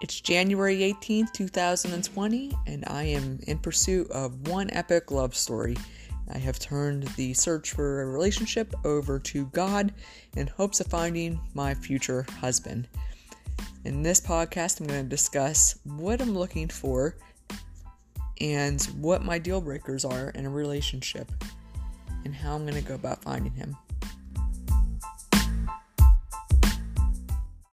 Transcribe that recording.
It's January 18th, 2020, and I am in pursuit of one epic love story. I have turned the search for a relationship over to God in hopes of finding my future husband. In this podcast, I'm going to discuss what I'm looking for and what my deal breakers are in a relationship and how I'm going to go about finding him.